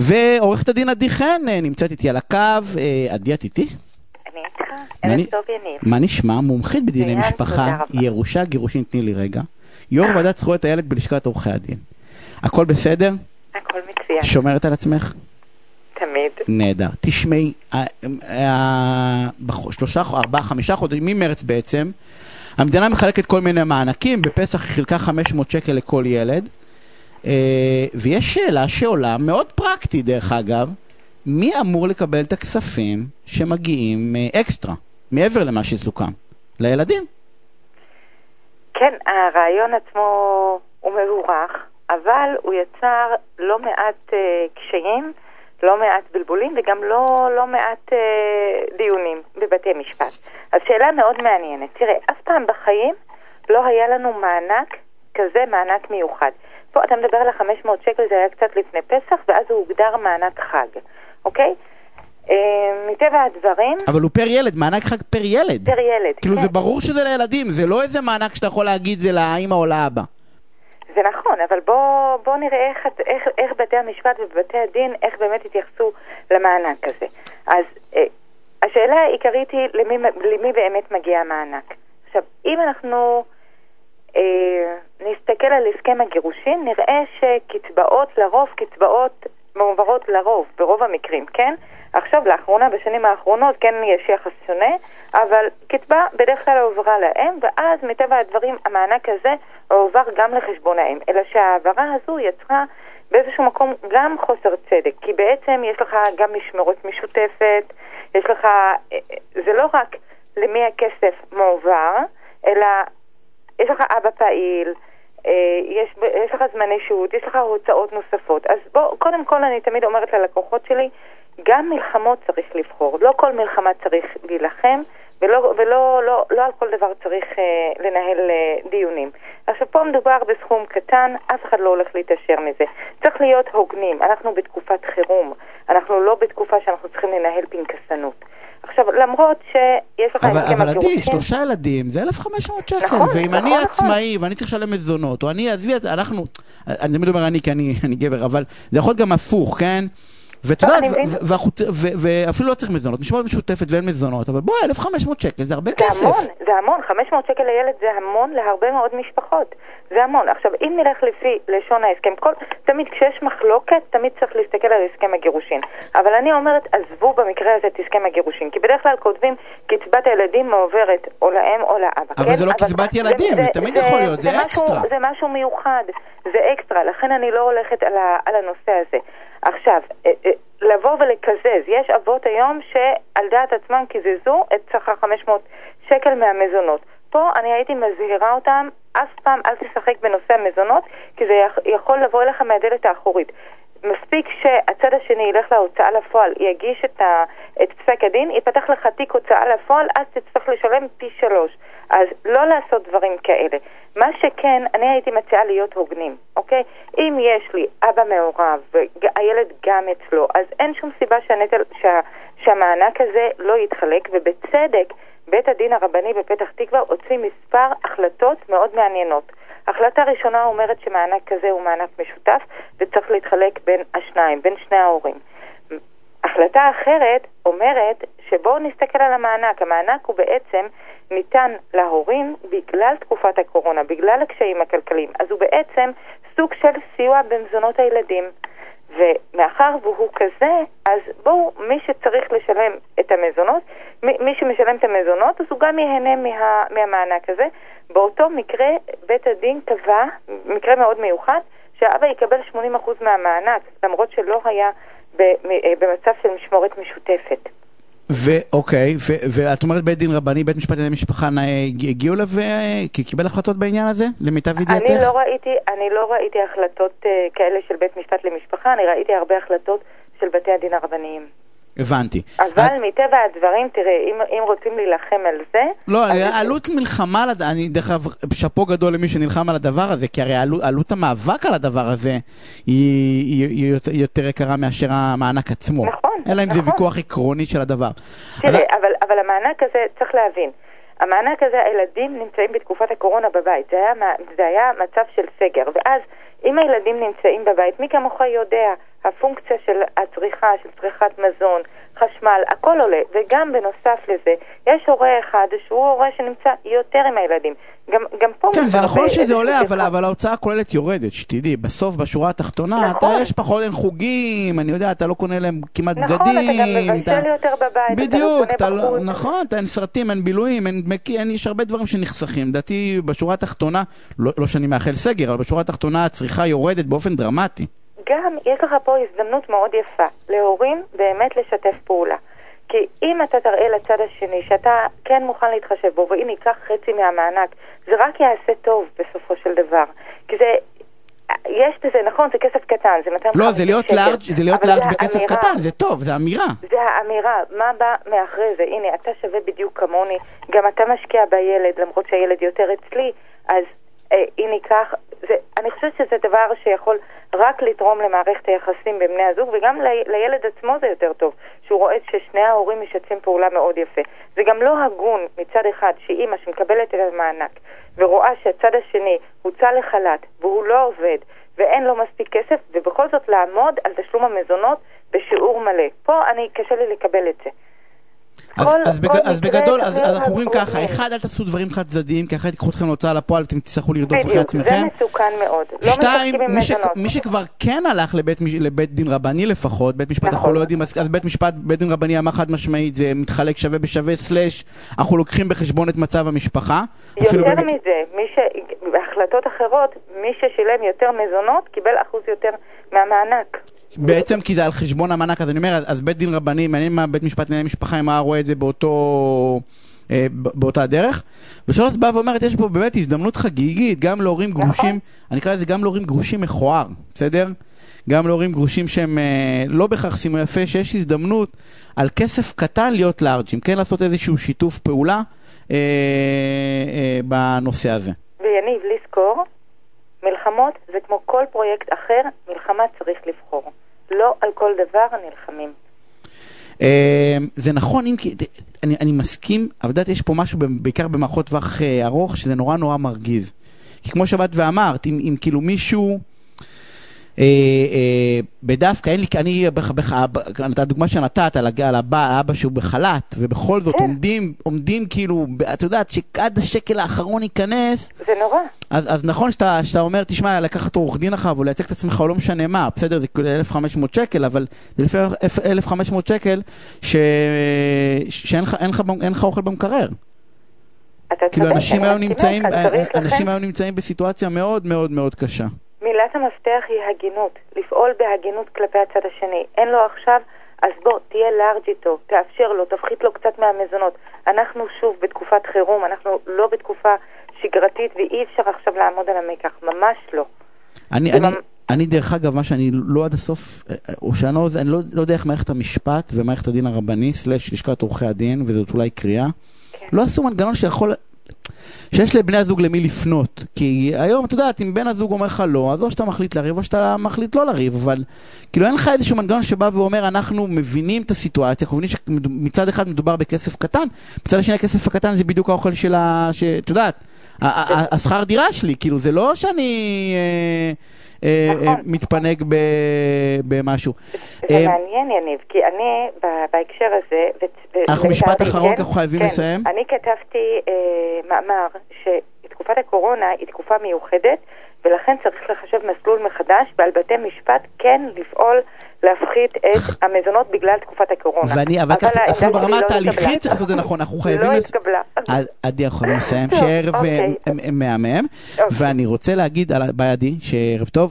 ועורכת הדין עדי חן אה, נמצאת איתי על הקו. אה, עדי, את איתי? אני איתך, ערב טוב יניב. מה נשמע? מומחית בדיני משפחה. ירושה, גירושין, תני לי רגע. יו"ר ועדת זכויות הילד בלשכת עורכי הדין. הכל בסדר? הכל מצוין, שומרת על עצמך? תמיד. נהדר. תשמעי, שלושה, ארבעה, חמישה חודשים, ממרץ בעצם, המדינה מחלקת כל מיני מענקים, בפסח היא חילקה 500 שקל לכל ילד, ויש שאלה שעולה, מאוד פרקטי דרך אגב, מי אמור לקבל את הכספים שמגיעים אה, אקסטרה, מעבר למה שסוכם? לילדים. כן, הרעיון עצמו הוא מבורך, אבל הוא יצר לא מעט אה, קשיים, לא מעט בלבולים וגם לא, לא מעט אה, דיונים בבתי משפט. אז שאלה מאוד מעניינת. תראה, אף פעם בחיים לא היה לנו מענק כזה, מענק מיוחד. פה אתה מדבר על ה-500 שקל, זה היה קצת לפני פסח, ואז הוא הוגדר מענק חג, אוקיי? אה, מטבע הדברים, אבל הוא פר ילד, מענק חג פר ילד. פר ילד. כאילו כן. זה ברור שזה לילדים, זה לא איזה מענק שאתה יכול להגיד זה לאמא או לאבא. זה נכון, אבל בוא, בוא נראה איך, איך, איך בתי המשפט ובתי הדין, איך באמת התייחסו למענק הזה. אז אה, השאלה העיקרית היא למי, למי באמת מגיע המענק. עכשיו, אם אנחנו אה, נסתכל על הסכם הגירושין, נראה שקצבאות לרוב, קצבאות מועברות לרוב, ברוב המקרים, כן? עכשיו, לאחרונה, בשנים האחרונות, כן יש יחס שונה, אבל קצבה בדרך כלל הועברה לאם, ואז מטבע הדברים המענק הזה הועבר גם לחשבון האם. אלא שההעברה הזו יצרה באיזשהו מקום גם חוסר צדק, כי בעצם יש לך גם משמרות משותפת, יש לך, אה, אה, זה לא רק למי הכסף מועבר, אלא יש לך אבא פעיל, יש, יש לך זמני שהות, יש לך הוצאות נוספות. אז בוא, קודם כל אני תמיד אומרת ללקוחות שלי, גם מלחמות צריך לבחור. לא כל מלחמה צריך להילחם, ולא, ולא לא, לא על כל דבר צריך אה, לנהל אה, דיונים. עכשיו, פה מדובר בסכום קטן, אף אחד לא הולך להתעשר מזה. צריך להיות הוגנים, אנחנו בתקופת חירום, אנחנו לא בתקופה שאנחנו צריכים לנהל פנקסנות. עכשיו, למרות שיש לך אבל, הסכם אבל עדי, הגירושין- שלושה ילדים זה 1,500 שקל, נכון, ואם נכון, אני נכון. עצמאי ואני צריך לשלם מזונות, או אני, עזבי את זה, אנחנו, אני תמיד אומר אני כי אני, אני גבר, אבל זה יכול להיות גם הפוך, כן? ואת יודעת, ואפילו לא צריך מזונות, משמעות משותפת ואין מזונות, אבל בואי, 1,500 שקל זה הרבה זה כסף. המון, זה המון, 500 שקל לילד זה המון להרבה מאוד משפחות. זה המון. עכשיו, אם נלך לפי לשון ההסכם, כל, תמיד כשיש מחלוקת, תמיד צריך להסתכל על הסכם הגירושין. אבל אני אומרת, עזבו במקרה הזה את הסכם הגירושין, כי בדרך כלל כותבים קצבת הילדים מועברת או לאם או לאבא. אבל כן? זה לא קצבת ילדים, זה תמיד יכול להיות, זה משהו- אקסטרה. זה משהו מיוחד, זה אקסטרה, לכן אני לא הולכת על, ה, על הנושא הזה. עכשיו, אה, אה, לבוא ולקזז, יש אבות היום שעל דעת עצמם קיזזו את שכר 500 שקל מהמזונות. פה אני הייתי מזהירה אותם, אף פעם אל תשחק בנושא המזונות, כי זה יכ- יכול לבוא אליך מהדלת האחורית. מספיק שהצד השני ילך להוצאה לפועל, יגיש את, ה, את פסק הדין, ייפתח לך תיק הוצאה לפועל, אז תצטרך לשלם פי שלוש. אז לא לעשות דברים כאלה. מה שכן, אני הייתי מציעה להיות הוגנים, אוקיי? אם יש לי אבא מעורב והילד גם אצלו, אז אין שום סיבה שהנטל, שה, שהמענק הזה לא יתחלק, ובצדק בית הדין הרבני בפתח תקווה הוציא מספר החלטות מאוד מעניינות. החלטה ראשונה אומרת שמענק כזה הוא מענק משותף וצריך להתחלק בין השניים, בין שני ההורים. החלטה אחרת אומרת שבואו נסתכל על המענק. המענק הוא בעצם ניתן להורים בגלל תקופת הקורונה, בגלל הקשיים הכלכליים. אז הוא בעצם סוג של סיוע במזונות הילדים. ומאחר והוא כזה, אז בואו, מי שצריך לשלם את המזונות, מי, שמשלם את המזונות, אז הוא גם ייהנה מה, מהמענק הזה. באותו מקרה, בית הדין קבע, מקרה מאוד מיוחד, שהאבא יקבל 80% מהמענק, למרות שלא היה מ- במצב של משמורת. ואוקיי, ואת אומרת בית דין רבני, בית משפט לענייני משפחה אה, הגיעו אליו, אה, כי קיבל החלטות בעניין הזה, למיטב ידיעתך? אני לא ראיתי, אני לא ראיתי החלטות uh, כאלה של בית משפט למשפחה, אני ראיתי הרבה החלטות של בתי הדין הרבניים. הבנתי. אבל את- מטבע הדברים, תראה, אם, אם רוצים להילחם על זה... לא, אז- עלות מלחמה, לד- אני דרך אגב, שאפו גדול למי שנלחם על הדבר הזה, כי הרי עלות, עלות המאבק על הדבר הזה היא, היא, היא יותר, יותר יקרה מאשר המענק עצמו. נכון, אלא אם זה נכון. ויכוח עקרוני של הדבר. תראה, אבל- אבל, אבל המענק הזה, צריך להבין, המענק הזה, הילדים נמצאים בתקופת הקורונה בבית, זה היה, זה היה מצב של סגר, ואז אם הילדים נמצאים בבית, מי כמוך יודע, הפונקציה של הצריכה, של צריכת מזון, חשמל, הכל עולה. וגם בנוסף לזה, יש הורה אחד שהוא הורה שנמצא יותר עם הילדים. גם, גם פה... כן, זה נכון שזה עולה, אבל. אבל ההוצאה הכוללת יורדת, שתדעי. בסוף, בשורה התחתונה, נכון. אתה, יש פחות, אין חוגים, אני יודע, אתה לא קונה להם כמעט נכון, בגדים. אתה גם מבשל יותר בבית, בדיוק, אתה אתה לא לא, קונה בחוץ. נכון, אתה אין סרטים, אין בילויים, אין דמי כי- אין, יש הרבה דברים שנחסכים. לדעתי, בשורה התחתונה, לא, לא שאני מאחל סגר, אבל בשורה התחתונה הצריכה יורדת באופן דרמטי. גם יש לך פה הזדמנות מאוד יפה להורים באמת לשתף פעולה. כי אם אתה תראה לצד השני שאתה כן מוכן להתחשב בו, והנה ייקח חצי מהמענק, זה רק יעשה טוב בסופו של דבר. כי זה, יש בזה, נכון, זה כסף קטן, זה 250 לא, זה להיות לארג', זה להיות לארג' בכסף האמירה. קטן, זה טוב, זה אמירה. זה האמירה, מה בא מאחרי זה? הנה, אתה שווה בדיוק כמוני, גם אתה משקיע בילד, למרות שהילד יותר אצלי, אז אה, הנה כך, זה, אני חושבת שזה דבר שיכול רק לתרום למערכת היחסים בין בני הזוג, וגם לי, לילד עצמו זה יותר טוב, שהוא רואה ששני ההורים משתפים פעולה מאוד יפה. זה גם לא הגון מצד אחד שאימא שמקבלת את המענק ורואה שהצד השני הוצא לחל"ת והוא לא עובד ואין לו מספיק כסף, ובכל זאת לעמוד על תשלום המזונות בשיעור מלא. פה אני, קשה לי לקבל את זה. אז, כל- אז, בג, כל אז בגדול, אז, אז אנחנו אומרים. ככה, אחד, אל תעשו דברים חד צדדיים, כי אחרת ייקחו אתכם להוצאה לפועל ואתם תצטרכו לרדוף אחרי בדיוק, זה עצמכם. מסוכן מאוד. לא שתיים, מי, ש... מי שכבר כן הלך לבית, לבית דין רבני לפחות, בית משפט אנחנו נכון. לא יודעים, אז, אז בית משפט, בית דין רבני אמר חד משמעית, זה מתחלק שווה בשווה, סלאש, אנחנו לוקחים בחשבון את מצב המשפחה. יותר במק- מזה, מי ש... בהחלטות אחרות, מי ששילם יותר מזונות קיבל אחוז יותר מהמענק. בעצם כי זה על חשבון המענק, אז אני אומר, אז- בית דין רבני, מעניין מה בית משפט לענייני משפחה, אם היה רואה את זה באותו... אה, באותה דרך. ושלוש באה ואומרת, יש פה באמת הזדמנות חגיגית, גם להורים. גרושים, אני אקרא לזה גם להורים גרושים מכוער, בסדר? גם להורים גרושים שהם אה, לא בהכרח שימו יפה, שיש הזדמנות על כסף קטן להיות לארג'ים, כן לעשות איזשהו שיתוף פעולה אה, אה, בנושא הזה. ויניב, לזכור, מלחמות זה כמו כל פרויקט אחר, מלחמה צריך לבחור. לא על כל דבר נלחמים. אה, זה נכון, אם כי, אני, אני מסכים, אבל את יש פה משהו, בעיקר במערכות טווח אה, ארוך, שזה נורא נורא מרגיז. כי כמו שבאת ואמרת, אם, אם כאילו מישהו, בדווקא, אין לי, אני, הדוגמה שנתת על, הג- על הבא, אבא שהוא בחל"ת, ובכל זאת כן. עומדים, עומדים כאילו, את יודעת, שעד השקל האחרון ייכנס, זה נורא. אז, אז נכון שאתה, שאתה אומר, תשמע, לקחת עורך דין אחריו או לייצג את עצמך או לא משנה מה, בסדר, זה כאילו 1,500 שקל, אבל זה לפי 1,500 שקל ש... שאין לך, אין לך, במ- אין לך אוכל במקרר. כאילו אנשים היום נמצאים בסיטואציה מאוד מאוד מאוד קשה. מילת המפתח היא הגינות, לפעול בהגינות כלפי הצד השני. אין לו עכשיו, אז בוא, תהיה לארג' איתו, תאפשר לו, תפחית לו קצת מהמזונות. אנחנו שוב בתקופת חירום, אנחנו לא בתקופה שגרתית ואי אפשר עכשיו לעמוד על המקח, ממש לא. אני, אני, ממ- אני דרך אגב, מה שאני לא עד הסוף, או שאני לא, אני לא, לא יודע איך מערכת המשפט ומערכת הדין הרבני, סלש לשכת עורכי הדין, וזאת אולי קריאה, כן. לא עשו מנגנון שיכול, שיש לבני הזוג למי לפנות. כי היום, את יודעת, אם בן הזוג אומר לך לא, אז או שאתה מחליט לריב או שאתה מחליט לא לריב, אבל כאילו אין לך איזשהו מנגנון שבא ואומר, אנחנו מבינים את הסיטואציה, אנחנו מבינים שמצד אחד מדובר בכסף קטן, מצד השני הכסף הקטן זה בדיוק האוכל של ה... את יודעת, השכר דירה שלי, כאילו זה לא שאני אה, נכון. אה, מתפנק ב- במשהו. זה אה, מעניין, יניב, כי אני בהקשר הזה... אנחנו משפט אחרון, כן, כי אנחנו חייבים כן, לסיים. אני כתבתי אה, מאמר שתקופת הקורונה היא תקופה מיוחדת, ולכן צריך לחשב מסלול מחדש, ועל בתי משפט כן לפעול להפחית את המזונות בגלל תקופת הקורונה. ואני, אבל ככה, אפילו ברמה לא התהליכית. צריך לעשות את זה נכון, אנחנו חייבים... לא התקבלה. עד- עדי, אנחנו חייבים לסיים, שערב אה, אוקיי. מהמם, אוקיי. ואני רוצה להגיד על בידי שערב טוב,